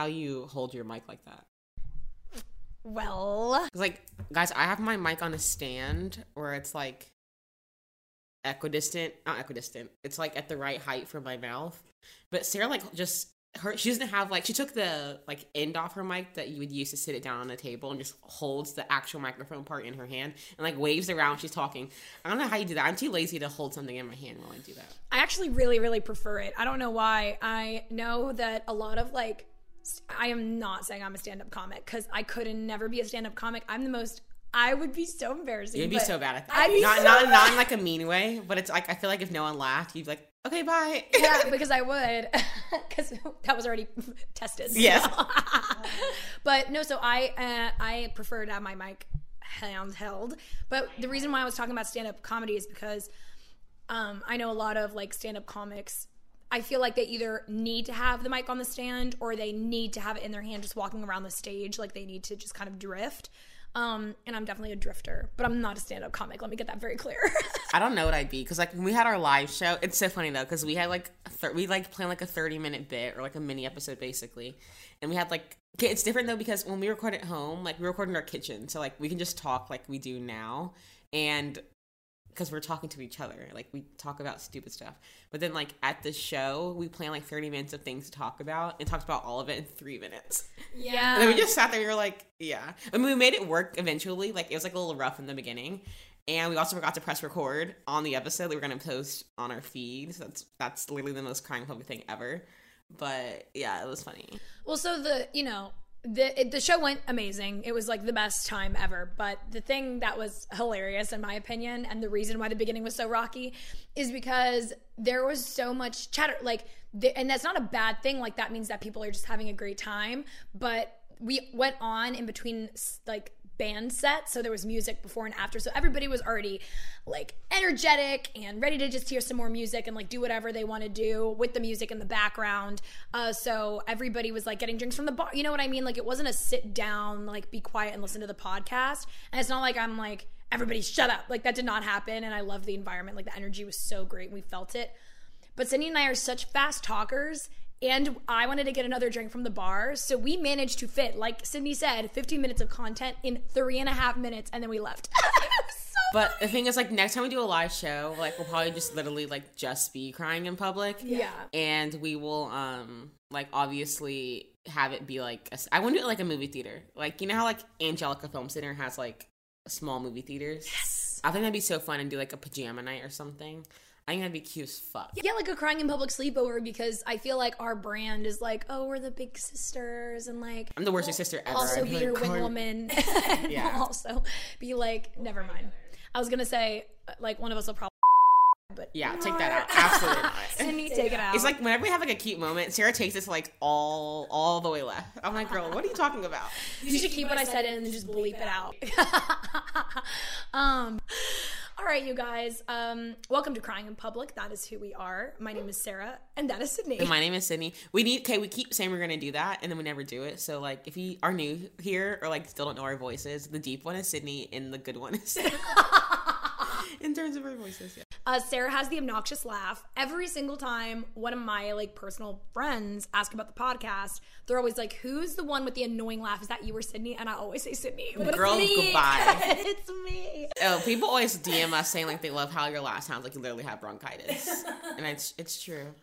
How you hold your mic like that. Well, like, guys, I have my mic on a stand where it's like equidistant, not equidistant. It's like at the right height for my mouth. But Sarah, like, just her, she doesn't have like she took the like end off her mic that you would use to sit it down on a table and just holds the actual microphone part in her hand and like waves around. She's talking. I don't know how you do that. I'm too lazy to hold something in my hand while I do that. I actually really, really prefer it. I don't know why. I know that a lot of like, I am not saying I'm a stand up comic because I could never be a stand up comic. I'm the most, I would be so embarrassing. You'd be so bad at that. I'd be not so not bad. not in like a mean way, but it's like I feel like if no one laughed, you'd be like, okay, bye. yeah, because I would, because that was already tested. so. Yes. but no, so I uh, I prefer to have my mic hands held. But the reason why I was talking about stand up comedy is because um, I know a lot of like stand up comics. I feel like they either need to have the mic on the stand or they need to have it in their hand just walking around the stage. Like they need to just kind of drift. Um, and I'm definitely a drifter, but I'm not a stand up comic. Let me get that very clear. I don't know what I'd be because like when we had our live show, it's so funny though because we had like thir- we like planned like a thirty minute bit or like a mini episode basically, and we had like it's different though because when we record at home, like we record in our kitchen, so like we can just talk like we do now, and because we're talking to each other, like we talk about stupid stuff. But then like at the show, we plan like thirty minutes of things to talk about and talked about all of it in three minutes. yeah. And then we just sat there. And we were like, yeah. I mean, we made it work eventually. Like it was like a little rough in the beginning, and we also forgot to press record on the episode that we were gonna post on our feed. So that's that's literally the most crying public thing ever. But yeah, it was funny. Well, so the you know the it, the show went amazing. It was like the best time ever. But the thing that was hilarious, in my opinion, and the reason why the beginning was so rocky, is because there was so much chatter. Like, the, and that's not a bad thing. Like that means that people are just having a great time. But we went on in between like band set. So there was music before and after. So everybody was already like energetic and ready to just hear some more music and like do whatever they want to do with the music in the background. Uh, so everybody was like getting drinks from the bar. You know what I mean? Like it wasn't a sit down, like be quiet and listen to the podcast. And it's not like I'm like, everybody shut up. Like that did not happen. And I loved the environment. Like the energy was so great. We felt it. But Sydney and I are such fast talkers and I wanted to get another drink from the bar. So we managed to fit, like Sydney said, 15 minutes of content in three and a half minutes, and then we left. so But the thing is, like, next time we do a live show, like, we'll probably just literally, like, just be crying in public. Yeah. And we will, um, like, obviously have it be, like, a, I want to do it like a movie theater. Like, you know how, like, Angelika Film Center has, like, small movie theaters? Yes. I think that'd be so fun and do, like, a pajama night or something. I think that'd be cute as fuck. Yeah, like a crying in public sleepover because I feel like our brand is like, oh, we're the big sisters and like I'm the worst sister ever. also I'd be like, your wing woman and Yeah. also be like, never mind. I was gonna say uh, like one of us will probably but Yeah, take that out. Absolutely not. Sydney, take it out. It's like whenever we have like a cute moment, Sarah takes it to like all all the way left. I'm like, girl, what are you talking about? You should keep what I said in and just bleep it out. um, all right, you guys. Um, welcome to Crying in Public. That is who we are. My name is Sarah, and that is Sydney. And my name is Sydney. We need okay. We keep saying we're gonna do that, and then we never do it. So like, if you are new here or like still don't know our voices, the deep one is Sydney, and the good one is Sarah. in terms of our voices. Yeah. Uh, Sarah has the obnoxious laugh every single time one of my like personal friends ask about the podcast. They're always like, "Who's the one with the annoying laugh? Is that you or Sydney?" And I always say Sydney. But Girl, it's me. goodbye. it's me. Oh, people always DM us saying like they love how your laugh sounds like you literally have bronchitis, and it's it's true.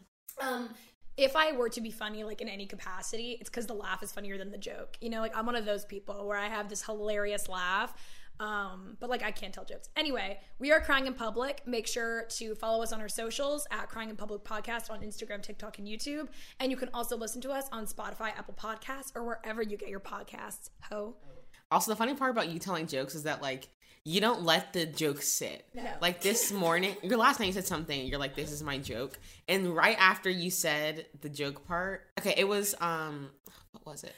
Um, if I were to be funny, like in any capacity, it's because the laugh is funnier than the joke. You know, like I'm one of those people where I have this hilarious laugh. Um, but like I can't tell jokes. Anyway, we are crying in public. Make sure to follow us on our socials at Crying in Public Podcast on Instagram, TikTok, and YouTube. And you can also listen to us on Spotify, Apple Podcasts, or wherever you get your podcasts. Ho. Also, the funny part about you telling jokes is that like you don't let the joke sit. Like this morning, your last night you said something. You're like, "This is my joke," and right after you said the joke part, okay, it was um, what was it?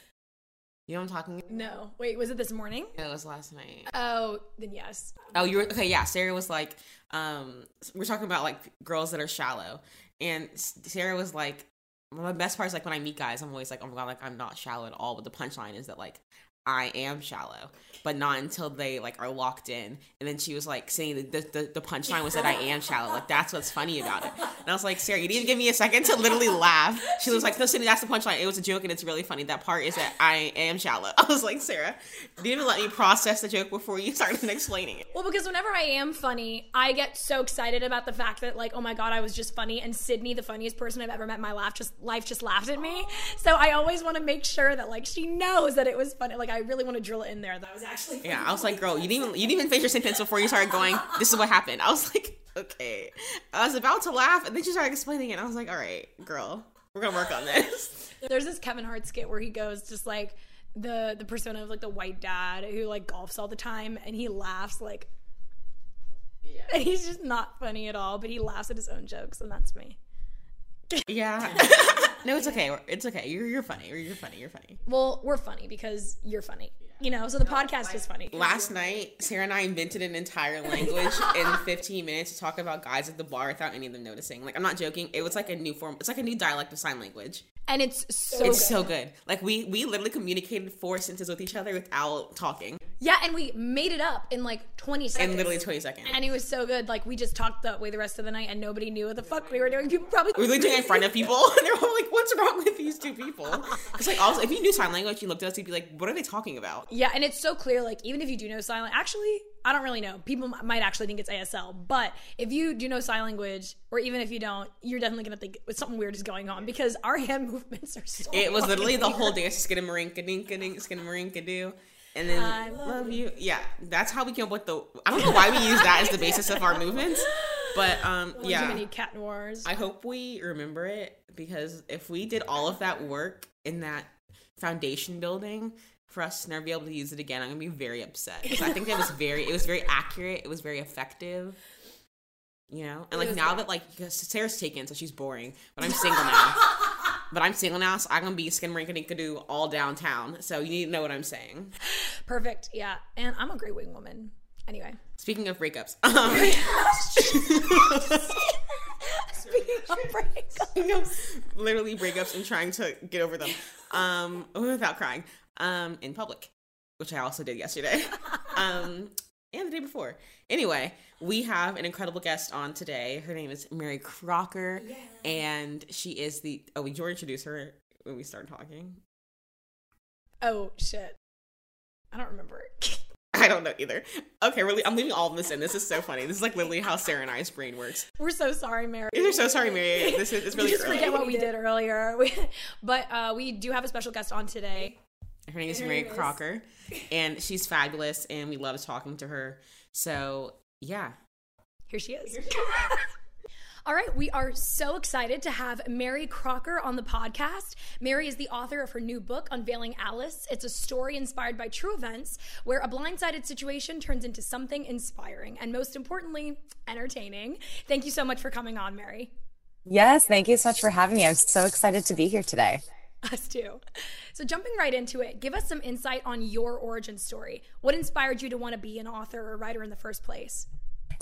You know what I'm talking? No, wait, was it this morning? It was last night. Oh, then yes. Oh, you were okay. Yeah, Sarah was like, um, we're talking about like girls that are shallow, and Sarah was like, my best part is like when I meet guys, I'm always like, oh my god, like I'm not shallow at all. But the punchline is that like I am shallow, but not until they like are locked in. And then she was like saying the the, the punchline was that I am shallow. Like that's what's funny about it. And I was like, Sarah, you didn't give me a second to literally laugh. She was like, no, Sydney, that's the punchline. It was a joke and it's really funny. That part is that I am shallow. I was like, Sarah, you didn't even let me process the joke before you started explaining it. Well, because whenever I am funny, I get so excited about the fact that like, oh my god, I was just funny, and Sydney, the funniest person I've ever met in my life, just life just laughed at me. So I always want to make sure that like she knows that it was funny. Like I really want to drill it in there. That was actually. Yeah, I was like, girl, you didn't even you didn't even finish your sentence before you started going. This is what happened. I was like, okay. I was about to laugh, and then she started explaining it. I was like, all right, girl, we're gonna work on this. There's this Kevin Hart skit where he goes just like the the persona of like the white dad who like golfs all the time, and he laughs like. And he's just not funny at all, but he laughs at his own jokes, and that's me. Yeah. no, it's okay. It's okay. You're you're funny. You're, funny. You're funny. Well, we're funny because you're funny. You know, so the podcast is funny. Last night, Sarah and I invented an entire language in 15 minutes to talk about guys at the bar without any of them noticing. Like, I'm not joking. It was like a new form. It's like a new dialect of sign language. And it's so it's good. so good. Like we we literally communicated four sentences with each other without talking Yeah, and we made it up in like 20 seconds. in literally 20 seconds. And it was so good. Like we just talked that way the rest of the night, and nobody knew what the fuck we were doing. People probably We were doing in front of people, and they were all like, "What's wrong with these two people?" It's like also, if you knew sign language, you looked at us, you'd be like, "What are they talking about?" Yeah, and it's so clear. Like even if you do know sign language, actually, I don't really know. People might actually think it's ASL, but if you do know sign language, or even if you don't, you're definitely gonna think something weird is going on because our hand movements are so. It was literally the fucking whole weird. dance, skidamarinka dinka dink, skidamarinka do. And then I love, you. Yeah, that's how we came up with the. I don't know why we use that as the basis of our movements, but um, too yeah. many cat noirs. I hope we remember it because if we did all of that work in that foundation building for us to never be able to use it again, I'm gonna be very upset. 'Cause I think that was very, it was very accurate. It was very effective. You know, and like now that like because Sarah's taken, so she's boring, but I'm single now. but I'm single now, so I'm gonna be skin rinkadoo all downtown. So you need to know what I'm saying. Perfect. Yeah. And I'm a great wing woman. Anyway. Speaking of breakups, um, Speaking of breakups. literally breakups and trying to get over them um, without crying um, in public, which I also did yesterday um, and the day before. Anyway, we have an incredible guest on today. Her name is Mary Crocker, and she is the. Oh, we already introduced her when we started talking. Oh shit. I don't remember. I don't know either. Okay, really, I'm leaving all of this in. This is so funny. This is like literally how Sarah and I's brain works. We're so sorry, Mary. We're so sorry, Mary. This is it's really we just early. forget what we did earlier. We, but uh, we do have a special guest on today. Her name is Mary Crocker, and she's fabulous, and we love talking to her. So yeah, Here she is. All right, we are so excited to have Mary Crocker on the podcast. Mary is the author of her new book, Unveiling Alice. It's a story inspired by true events where a blindsided situation turns into something inspiring and, most importantly, entertaining. Thank you so much for coming on, Mary. Yes, thank you so much for having me. I'm so excited to be here today. Us too. So, jumping right into it, give us some insight on your origin story. What inspired you to want to be an author or writer in the first place?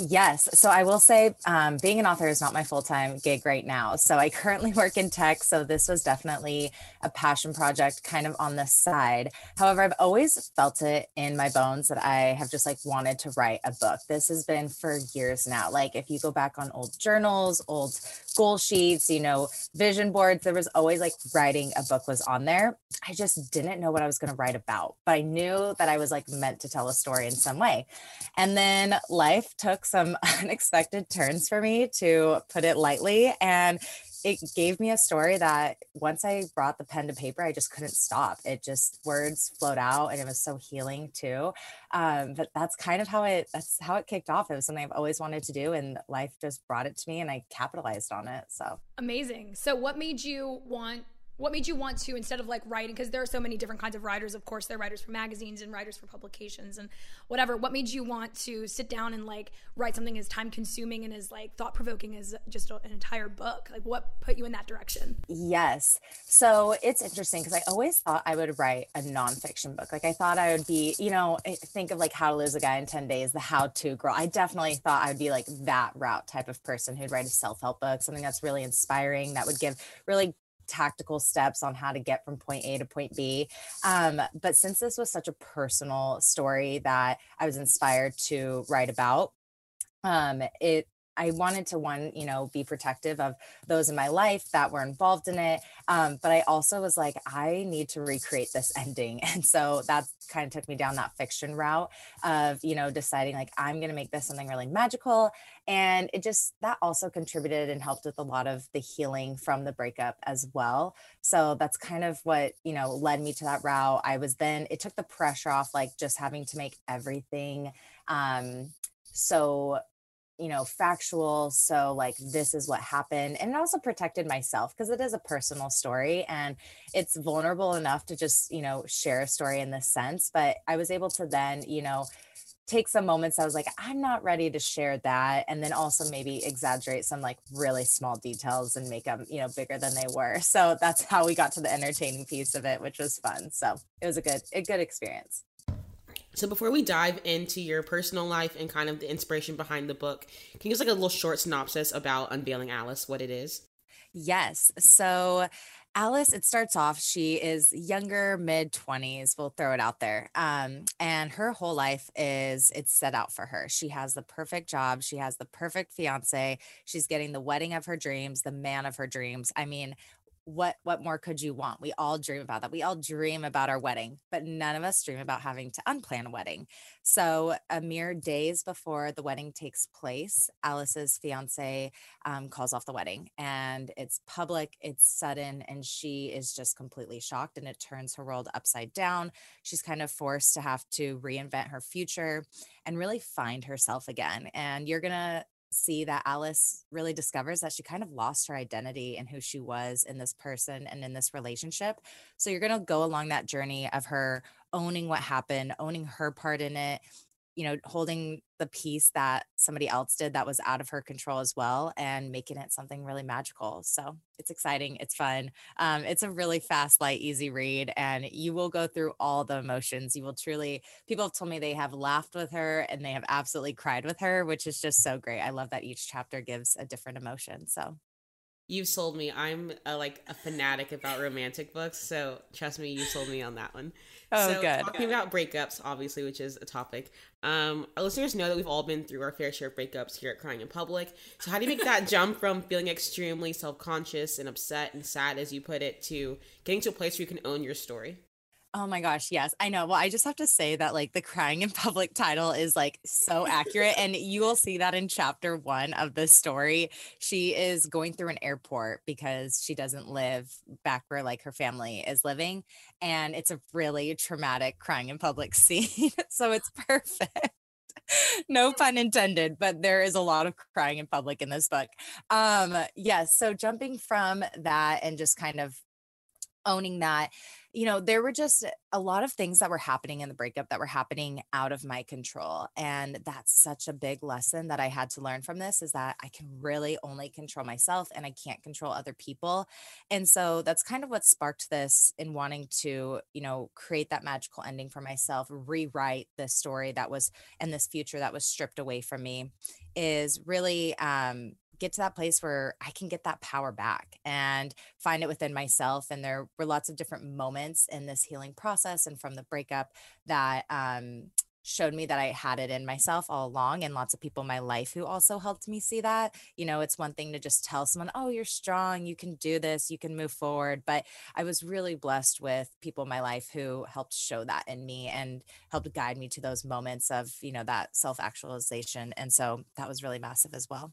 Yes. So I will say, um, being an author is not my full time gig right now. So I currently work in tech. So this was definitely a passion project kind of on the side. However, I've always felt it in my bones that I have just like wanted to write a book. This has been for years now. Like if you go back on old journals, old goal sheets, you know, vision boards, there was always like writing a book was on there. I just didn't know what I was going to write about, but I knew that I was like meant to tell a story in some way. And then life took some unexpected turns for me, to put it lightly. And it gave me a story that once I brought the pen to paper, I just couldn't stop. It just words flowed out and it was so healing too. Um, but that's kind of how it that's how it kicked off. It was something I've always wanted to do and life just brought it to me and I capitalized on it. So Amazing. So what made you want what made you want to instead of like writing because there are so many different kinds of writers of course there are writers for magazines and writers for publications and whatever what made you want to sit down and like write something as time consuming and as like thought provoking as just an entire book like what put you in that direction Yes. So it's interesting because I always thought I would write a nonfiction book. Like I thought I would be, you know, think of like How to Lose a Guy in 10 Days, the how to girl. I definitely thought I would be like that route type of person who'd write a self help book, something that's really inspiring, that would give really tactical steps on how to get from point A to point B. Um, but since this was such a personal story that I was inspired to write about, um, it I wanted to one, you know, be protective of those in my life that were involved in it. Um, but I also was like, I need to recreate this ending. And so that kind of took me down that fiction route of, you know, deciding like, I'm going to make this something really magical. And it just, that also contributed and helped with a lot of the healing from the breakup as well. So that's kind of what, you know, led me to that route. I was then, it took the pressure off, like just having to make everything um, so you know, factual. So, like, this is what happened. And it also protected myself because it is a personal story and it's vulnerable enough to just, you know, share a story in this sense. But I was able to then, you know, take some moments I was like, I'm not ready to share that. And then also maybe exaggerate some like really small details and make them, you know, bigger than they were. So that's how we got to the entertaining piece of it, which was fun. So it was a good, a good experience. So before we dive into your personal life and kind of the inspiration behind the book, can you give us like a little short synopsis about Unveiling Alice, what it is? Yes. So Alice, it starts off, she is younger, mid 20s, we'll throw it out there. Um, and her whole life is it's set out for her. She has the perfect job, she has the perfect fiance, she's getting the wedding of her dreams, the man of her dreams. I mean, what what more could you want? We all dream about that. We all dream about our wedding, but none of us dream about having to unplan a wedding. So, a mere days before the wedding takes place, Alice's fiance um, calls off the wedding, and it's public, it's sudden, and she is just completely shocked, and it turns her world upside down. She's kind of forced to have to reinvent her future and really find herself again. And you're gonna see that Alice really discovers that she kind of lost her identity and who she was in this person and in this relationship. So you're going to go along that journey of her owning what happened, owning her part in it, you know, holding the piece that somebody else did that was out of her control as well and making it something really magical. So it's exciting. It's fun. Um, it's a really fast, light, easy read, and you will go through all the emotions. You will truly, people have told me they have laughed with her and they have absolutely cried with her, which is just so great. I love that each chapter gives a different emotion. So You've sold me. I'm a, like a fanatic about romantic books, so trust me, you sold me on that one. Oh, so, good. Talking about breakups, obviously, which is a topic. Um, our listeners know that we've all been through our fair share of breakups here at Crying in Public. So, how do you make that jump from feeling extremely self conscious and upset and sad, as you put it, to getting to a place where you can own your story? Oh my gosh, yes. I know. Well, I just have to say that like the crying in public title is like so accurate and you will see that in chapter 1 of the story. She is going through an airport because she doesn't live back where like her family is living and it's a really traumatic crying in public scene. so it's perfect. no pun intended, but there is a lot of crying in public in this book. Um yes, so jumping from that and just kind of owning that you know, there were just a lot of things that were happening in the breakup that were happening out of my control. And that's such a big lesson that I had to learn from this is that I can really only control myself and I can't control other people. And so that's kind of what sparked this in wanting to, you know, create that magical ending for myself, rewrite this story that was and this future that was stripped away from me is really um get to that place where I can get that power back and find it within myself. And there were lots of different moments in this healing process and from the breakup that um, showed me that I had it in myself all along, and lots of people in my life who also helped me see that. You know, it's one thing to just tell someone, oh, you're strong, you can do this, you can move forward. But I was really blessed with people in my life who helped show that in me and helped guide me to those moments of, you know, that self actualization. And so that was really massive as well.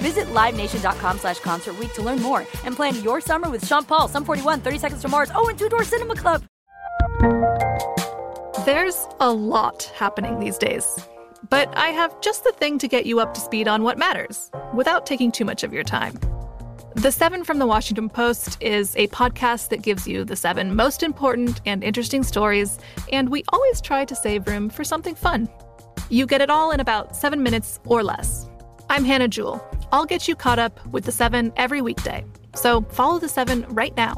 Visit LiveNation.com slash Concert to learn more and plan your summer with Sean Paul, Sum 41, 30 Seconds to Mars, oh, and Two Door Cinema Club. There's a lot happening these days. But I have just the thing to get you up to speed on what matters without taking too much of your time. The Seven from the Washington Post is a podcast that gives you the seven most important and interesting stories, and we always try to save room for something fun. You get it all in about seven minutes or less. I'm Hannah Jewell. I'll get you caught up with the seven every weekday. So follow the seven right now.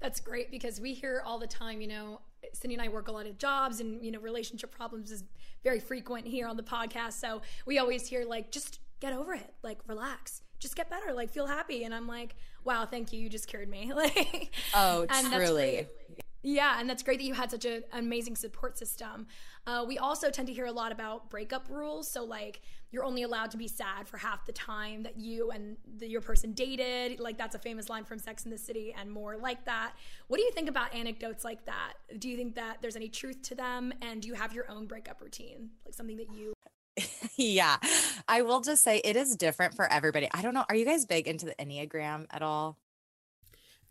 That's great because we hear all the time, you know, Sydney and I work a lot of jobs and, you know, relationship problems is very frequent here on the podcast. So we always hear, like, just get over it, like, relax, just get better, like, feel happy. And I'm like, wow, thank you. You just cured me. like, oh, truly. Yeah, and that's great that you had such an amazing support system. Uh, we also tend to hear a lot about breakup rules. So, like, you're only allowed to be sad for half the time that you and the, your person dated. Like, that's a famous line from Sex in the City and more like that. What do you think about anecdotes like that? Do you think that there's any truth to them? And do you have your own breakup routine? Like, something that you. yeah, I will just say it is different for everybody. I don't know. Are you guys big into the Enneagram at all?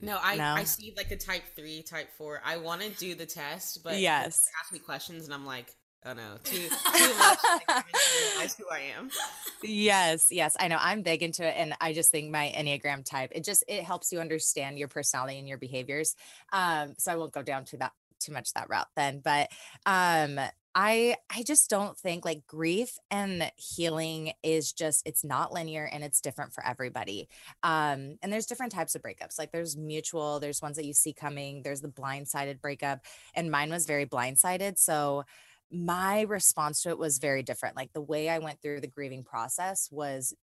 No, I No? I see like the type three, type four. I want to do the test, but Yes. ask me questions, and I'm like, oh no, too too much. I realize who I am. yes yes i know i'm big into it and i just think my enneagram type it just it helps you understand your personality and your behaviors um so i won't go down to that too much that route then but um i i just don't think like grief and healing is just it's not linear and it's different for everybody um and there's different types of breakups like there's mutual there's ones that you see coming there's the blindsided breakup and mine was very blindsided so my response to it was very different. Like the way I went through the grieving process was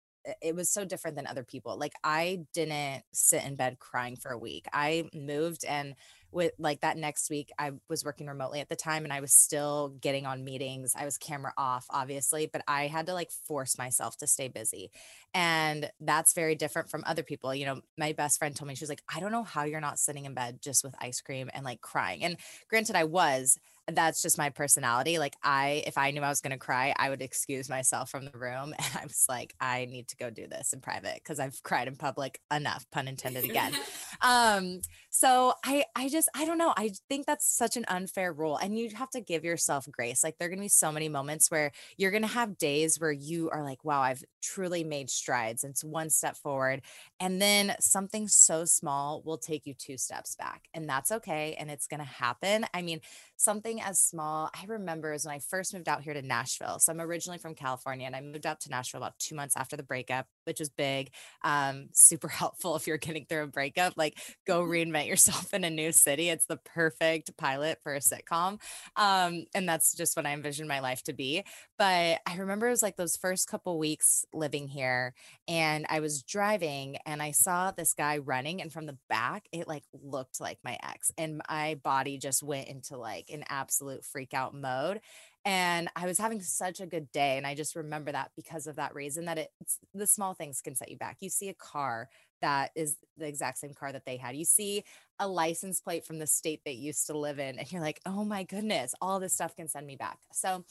it was so different than other people. Like I didn't sit in bed crying for a week. I moved and with like that next week I was working remotely at the time and I was still getting on meetings. I was camera off obviously, but I had to like force myself to stay busy. And that's very different from other people. You know, my best friend told me she was like, "I don't know how you're not sitting in bed just with ice cream and like crying." And granted I was, that's just my personality. Like I, if I knew I was going to cry, I would excuse myself from the room. And I was like, I need to go do this in private because I've cried in public enough, pun intended again. um, so I, I just, I don't know. I think that's such an unfair rule and you have to give yourself grace. Like there are going to be so many moments where you're going to have days where you are like, wow, I've truly made strides. It's one step forward. And then something so small will take you two steps back and that's okay. And it's going to happen. I mean, something as small i remember is when i first moved out here to nashville so i'm originally from california and i moved out to nashville about two months after the breakup which is big um, super helpful if you're getting through a breakup like go reinvent yourself in a new city it's the perfect pilot for a sitcom um, and that's just what i envisioned my life to be but i remember it was like those first couple weeks living here and i was driving and i saw this guy running and from the back it like looked like my ex and my body just went into like an absolute freak out mode and i was having such a good day and i just remember that because of that reason that it's the small things can set you back. You see a car that is the exact same car that they had. You see a license plate from the state they used to live in and you're like oh my goodness all this stuff can send me back. So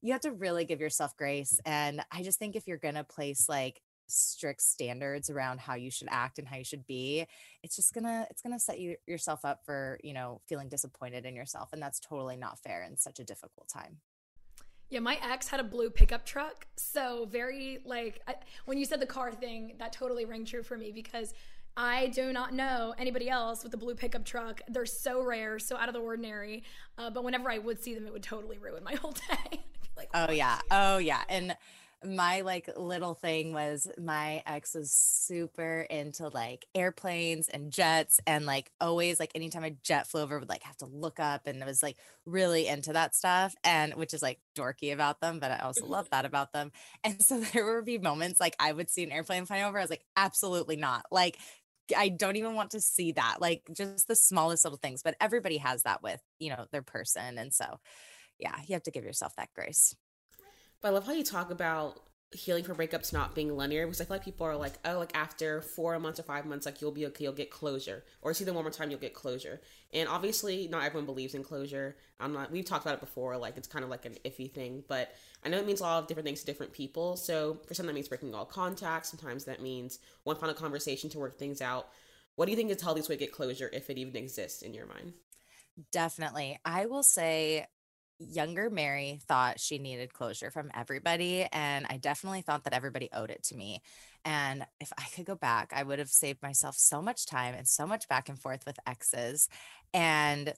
you have to really give yourself grace and i just think if you're going to place like strict standards around how you should act and how you should be it's just gonna it's gonna set you yourself up for you know feeling disappointed in yourself and that's totally not fair in such a difficult time Yeah, my ex had a blue pickup truck. So, very like, I, when you said the car thing, that totally rang true for me because I do not know anybody else with a blue pickup truck. They're so rare, so out of the ordinary. Uh, but whenever I would see them, it would totally ruin my whole day. like, oh yeah oh yeah and my like little thing was my ex was super into like airplanes and jets and like always like anytime a jet flew over would like have to look up and it was like really into that stuff and which is like dorky about them but i also love that about them and so there would be moments like i would see an airplane flying over i was like absolutely not like I don't even want to see that. Like just the smallest little things, but everybody has that with, you know, their person. And so, yeah, you have to give yourself that grace. But I love how you talk about healing from breakups not being linear because I feel like people are like, oh, like after four months or five months, like you'll be okay, you'll get closure, or see them one more time, you'll get closure. And obviously, not everyone believes in closure. I'm not. We've talked about it before. Like it's kind of like an iffy thing, but I know it means a lot of different things to different people. So for some, that means breaking all contact. Sometimes that means one final conversation to work things out. What do you think is way to get closure, if it even exists in your mind? Definitely. I will say younger Mary thought she needed closure from everybody. And I definitely thought that everybody owed it to me. And if I could go back, I would have saved myself so much time and so much back and forth with exes. And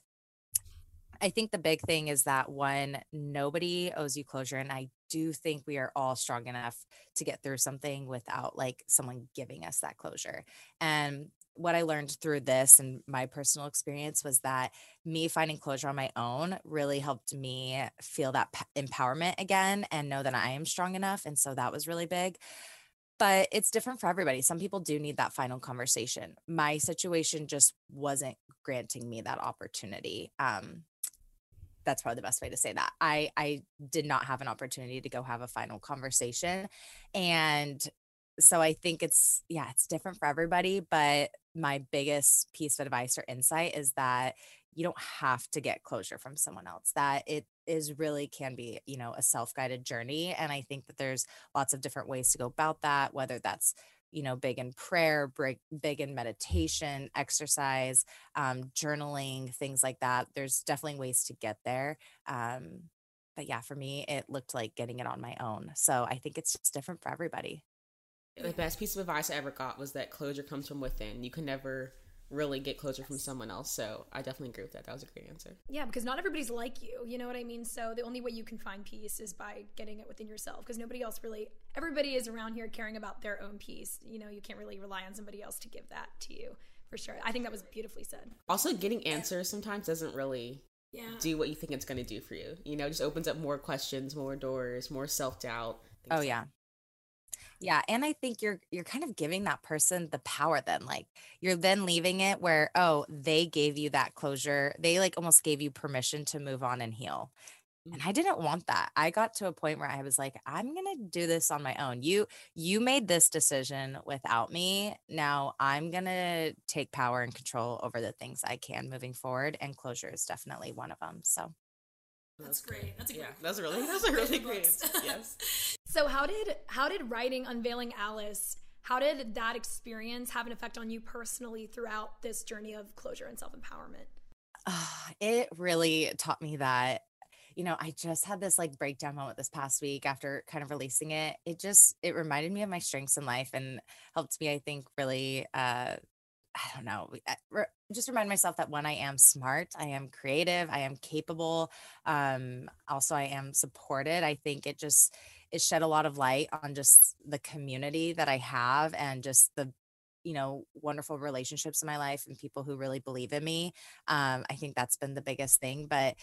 I think the big thing is that one, nobody owes you closure. And I do think we are all strong enough to get through something without like someone giving us that closure. And what I learned through this and my personal experience was that me finding closure on my own really helped me feel that p- empowerment again and know that I am strong enough. And so that was really big. but it's different for everybody. Some people do need that final conversation. My situation just wasn't granting me that opportunity. Um, that's probably the best way to say that. I I did not have an opportunity to go have a final conversation, and so I think it's yeah, it's different for everybody. But my biggest piece of advice or insight is that you don't have to get closure from someone else. That it is really can be you know a self-guided journey, and I think that there's lots of different ways to go about that. Whether that's you know, big in prayer, big, big in meditation, exercise, um, journaling, things like that. There's definitely ways to get there. Um, but yeah, for me, it looked like getting it on my own. So I think it's just different for everybody. The best piece of advice I ever got was that closure comes from within. You can never really get closure from someone else. So I definitely agree with that. That was a great answer. Yeah, because not everybody's like you. You know what I mean? So the only way you can find peace is by getting it within yourself because nobody else really, everybody is around here caring about their own peace. You know, you can't really rely on somebody else to give that to you for sure. I think that was beautifully said. Also, getting answers sometimes doesn't really yeah. do what you think it's going to do for you. You know, just opens up more questions, more doors, more self doubt. Oh, yeah. Yeah, and I think you're you're kind of giving that person the power then like you're then leaving it where oh, they gave you that closure. They like almost gave you permission to move on and heal. And mm. I didn't want that. I got to a point where I was like I'm going to do this on my own. You you made this decision without me. Now I'm going to take power and control over the things I can moving forward and closure is definitely one of them. So that's great. That's a great. Yeah, that's really that's a really great. yes. So how did how did writing Unveiling Alice? How did that experience have an effect on you personally throughout this journey of closure and self empowerment? Uh, it really taught me that you know i just had this like breakdown moment this past week after kind of releasing it it just it reminded me of my strengths in life and helped me i think really uh I don't know, just remind myself that when I am smart, I am creative, I am capable. Um, also, I am supported. I think it just it shed a lot of light on just the community that I have and just the you know wonderful relationships in my life and people who really believe in me. Um, I think that's been the biggest thing, but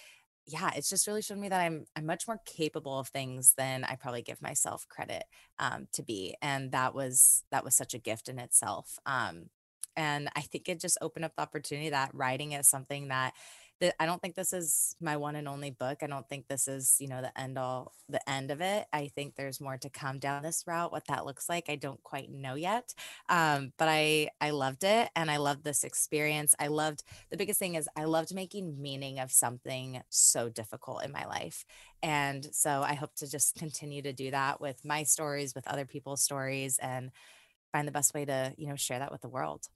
yeah, it's just really shown me that I'm I'm much more capable of things than I probably give myself credit um, to be, and that was that was such a gift in itself. Um, and I think it just opened up the opportunity that writing is something that that I don't think this is my one and only book. I don't think this is, you know, the end all the end of it. I think there's more to come down this route. What that looks like, I don't quite know yet. Um, but I I loved it and I loved this experience. I loved the biggest thing is I loved making meaning of something so difficult in my life. And so I hope to just continue to do that with my stories, with other people's stories and find the best way to, you know, share that with the world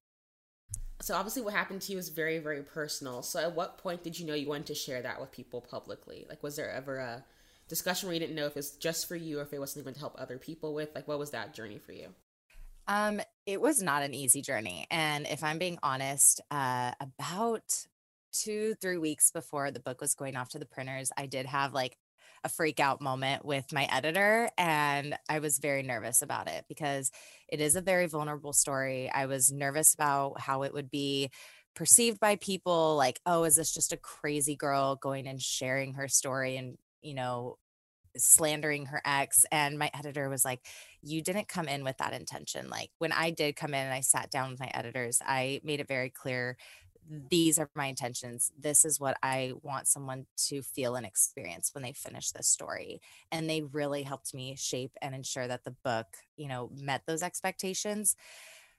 so obviously what happened to you was very very personal. So at what point did you know you wanted to share that with people publicly? Like was there ever a discussion where you didn't know if it was just for you or if it was something to help other people with? Like what was that journey for you? Um it was not an easy journey. And if i'm being honest uh about two three weeks before the book was going off to the printers i did have like a freak out moment with my editor and I was very nervous about it because it is a very vulnerable story. I was nervous about how it would be perceived by people like, oh, is this just a crazy girl going and sharing her story and, you know, slandering her ex and my editor was like you didn't come in with that intention like when i did come in and i sat down with my editors i made it very clear these are my intentions. This is what I want someone to feel and experience when they finish this story. And they really helped me shape and ensure that the book, you know, met those expectations.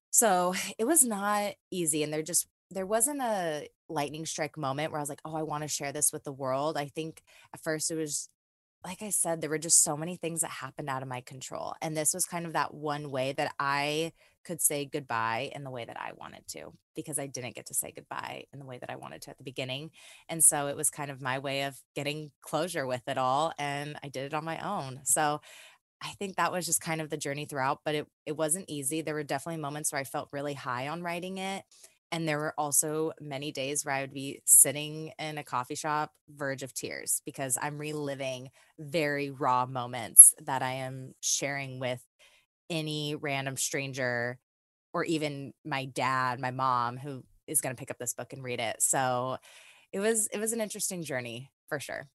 So it was not easy. And there just, there wasn't a lightning strike moment where I was like, oh, I want to share this with the world. I think at first it was like I said, there were just so many things that happened out of my control. And this was kind of that one way that I could say goodbye in the way that I wanted to, because I didn't get to say goodbye in the way that I wanted to at the beginning. And so it was kind of my way of getting closure with it all. And I did it on my own. So I think that was just kind of the journey throughout, but it, it wasn't easy. There were definitely moments where I felt really high on writing it. And there were also many days where I would be sitting in a coffee shop, verge of tears, because I'm reliving very raw moments that I am sharing with any random stranger or even my dad, my mom, who is going to pick up this book and read it. So it was it was an interesting journey for sure.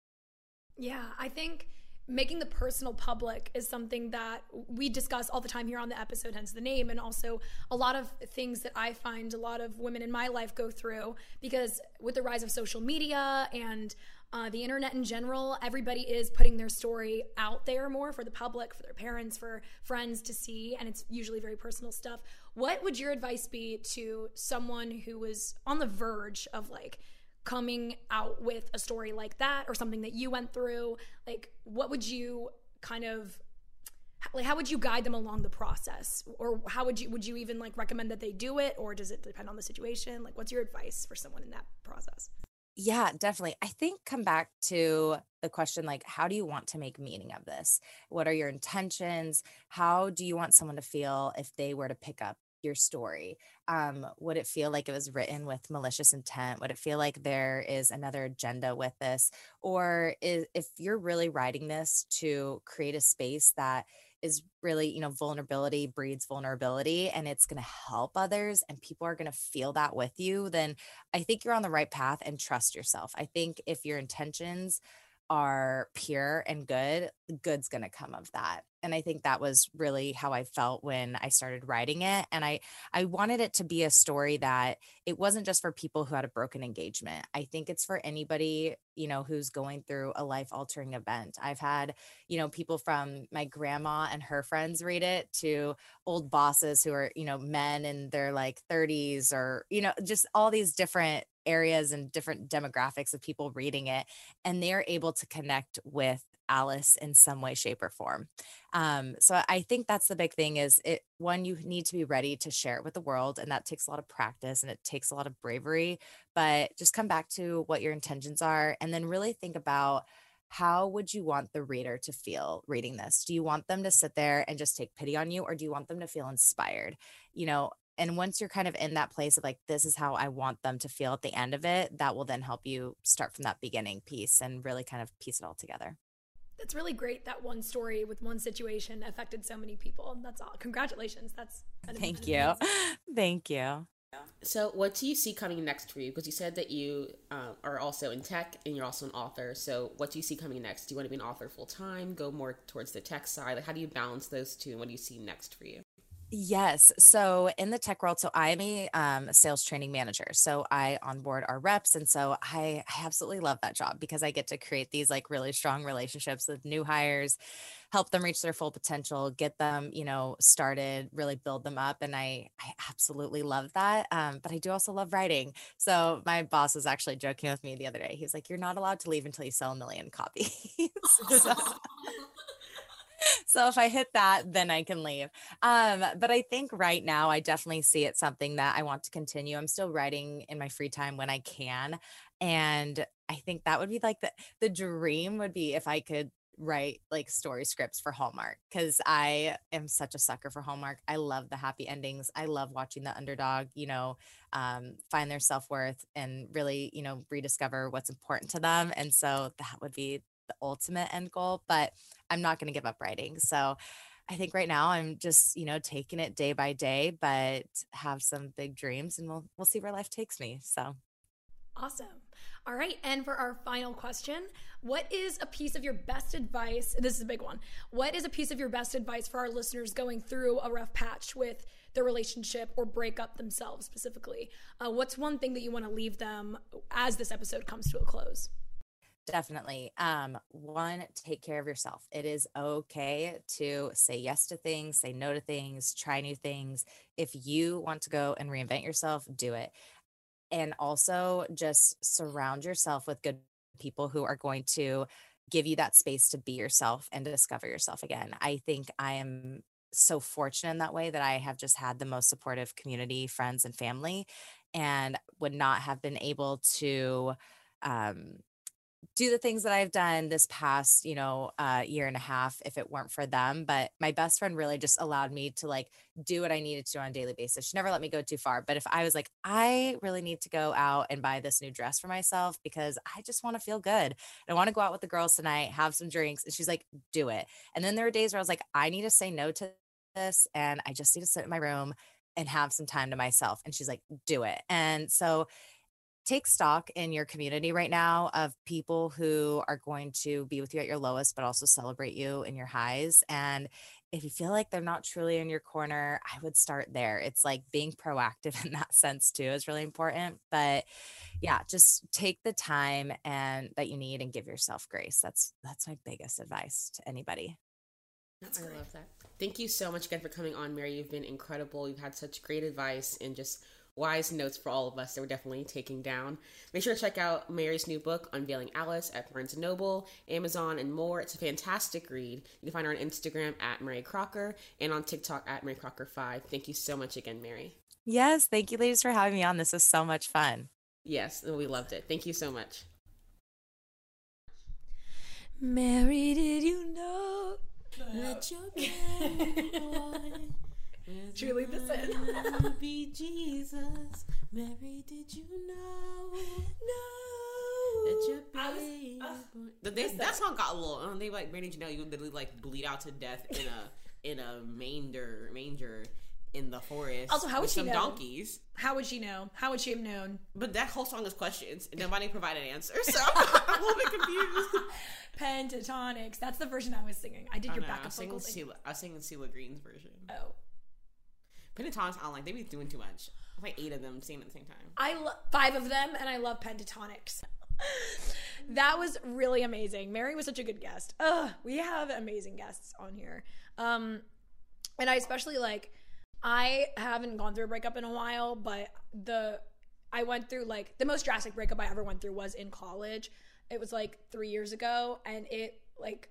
Yeah, I think making the personal public is something that we discuss all the time here on the episode, hence the name, and also a lot of things that I find a lot of women in my life go through because with the rise of social media and uh, the internet in general, everybody is putting their story out there more for the public, for their parents, for friends to see, and it's usually very personal stuff. What would your advice be to someone who was on the verge of like, coming out with a story like that or something that you went through? Like what would you kind of like how would you guide them along the process? Or how would you would you even like recommend that they do it? Or does it depend on the situation? Like what's your advice for someone in that process yeah, definitely. I think come back to the question like, how do you want to make meaning of this? What are your intentions? How do you want someone to feel if they were to pick up your story? Um, would it feel like it was written with malicious intent? Would it feel like there is another agenda with this? Or is, if you're really writing this to create a space that is really, you know, vulnerability breeds vulnerability and it's going to help others and people are going to feel that with you, then I think you're on the right path and trust yourself. I think if your intentions are pure and good, good's going to come of that. And I think that was really how I felt when I started writing it and I I wanted it to be a story that it wasn't just for people who had a broken engagement. I think it's for anybody, you know, who's going through a life-altering event. I've had, you know, people from my grandma and her friends read it to old bosses who are, you know, men in their like 30s or, you know, just all these different areas and different demographics of people reading it and they're able to connect with alice in some way shape or form um, so i think that's the big thing is it one you need to be ready to share it with the world and that takes a lot of practice and it takes a lot of bravery but just come back to what your intentions are and then really think about how would you want the reader to feel reading this? Do you want them to sit there and just take pity on you, or do you want them to feel inspired? You know, and once you're kind of in that place of like this is how i want them to feel at the end of it that will then help you start from that beginning piece and really kind of piece it all together that's really great that one story with one situation affected so many people. That's all. Congratulations. That's thank you. thank you. So what do you see coming next for you? Because you said that you uh, are also in tech and you're also an author. So what do you see coming next? Do you want to be an author full time go more towards the tech side? Like how do you balance those two and what do you see next for you Yes. So in the tech world, so I'm a um, sales training manager. So I onboard our reps. And so I, I absolutely love that job because I get to create these like really strong relationships with new hires, help them reach their full potential, get them, you know, started, really build them up. And I, I absolutely love that. Um, but I do also love writing. So my boss was actually joking with me the other day. He's like, you're not allowed to leave until you sell a million copies. so, so if I hit that, then I can leave. Um, but I think right now I definitely see it something that I want to continue. I'm still writing in my free time when I can. And I think that would be like the the dream would be if I could write like story scripts for Hallmark because I am such a sucker for Hallmark. I love the happy endings. I love watching the underdog, you know, um, find their self worth and really, you know, rediscover what's important to them. And so that would be the ultimate end goal, but I'm not going to give up writing. So I think right now I'm just, you know, taking it day by day, but have some big dreams and we'll we'll see where life takes me. So Awesome. All right. And for our final question, what is a piece of your best advice? This is a big one. What is a piece of your best advice for our listeners going through a rough patch with their relationship or breakup themselves specifically? Uh, what's one thing that you want to leave them as this episode comes to a close? Definitely. Um, one, take care of yourself. It is okay to say yes to things, say no to things, try new things. If you want to go and reinvent yourself, do it. And also just surround yourself with good people who are going to give you that space to be yourself and to discover yourself again. I think I am so fortunate in that way that I have just had the most supportive community, friends, and family, and would not have been able to um, do the things that I've done this past, you know, uh, year and a half if it weren't for them. But my best friend really just allowed me to like do what I needed to on a daily basis. She never let me go too far. But if I was like, I really need to go out and buy this new dress for myself because I just want to feel good. and I want to go out with the girls tonight, have some drinks. And she's like, do it. And then there are days where I was like, I need to say no to this and I just need to sit in my room and have some time to myself. And she's like, do it. And so take stock in your community right now of people who are going to be with you at your lowest, but also celebrate you in your highs. And if you feel like they're not truly in your corner, I would start there. It's like being proactive in that sense too is really important. But yeah, just take the time and that you need and give yourself grace. That's that's my biggest advice to anybody. That's I love that. Thank you so much again for coming on, Mary. You've been incredible. You've had such great advice and just wise notes for all of us that we're definitely taking down. Make sure to check out Mary's new book, Unveiling Alice, at Barnes & Noble, Amazon, and more. It's a fantastic read. You can find her on Instagram at Mary Crocker and on TikTok at Mary Crocker5. Thank you so much again, Mary. Yes, thank you ladies for having me on. This was so much fun. Yes, we loved it. Thank you so much. Mary, did you know? Let your boy Truly the sin. be Jesus. Mary, did you know? No. That your baby. Uh, they, that song got a little. Um, they like, Mary, did you literally like bleed out to death in a in a manger manger in the forest. Also, how would she some know? donkeys? How would she know? How would she have known? But that whole song is questions, and nobody provided answers, so I'm a little bit confused. Pentatonix. That's the version I was singing. I did Oh, your no, backup vocals. I was singing Sheila Green's version. Oh. Pentatonix, I don't like. They be doing too much. Like eight of them singing at the same time. I love five of them, and I love Pentatonix. that was really amazing. Mary was such a good guest. Ugh, we have amazing guests on here. Um, and I especially like. I haven't gone through a breakup in a while, but the I went through like the most drastic breakup I ever went through was in college. It was like three years ago, and it like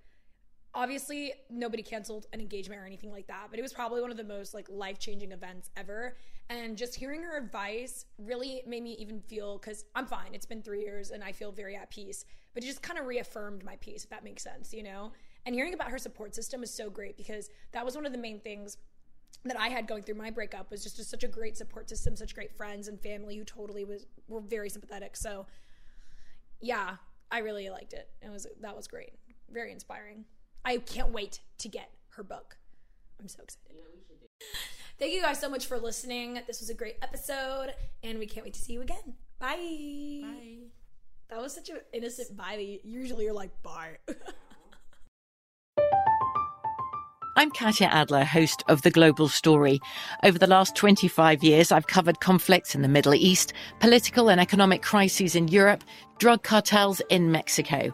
obviously nobody canceled an engagement or anything like that but it was probably one of the most like life-changing events ever and just hearing her advice really made me even feel because i'm fine it's been three years and i feel very at peace but it just kind of reaffirmed my peace if that makes sense you know and hearing about her support system is so great because that was one of the main things that I had going through my breakup was just, just such a great support system, such great friends and family who totally was were very sympathetic. So, yeah, I really liked it. It was that was great, very inspiring. I can't wait to get her book. I'm so excited. Thank you guys so much for listening. This was a great episode, and we can't wait to see you again. Bye. Bye. That was such an innocent bye. Usually you're like bye. I'm Katya Adler, host of The Global Story. Over the last 25 years, I've covered conflicts in the Middle East, political and economic crises in Europe, drug cartels in Mexico.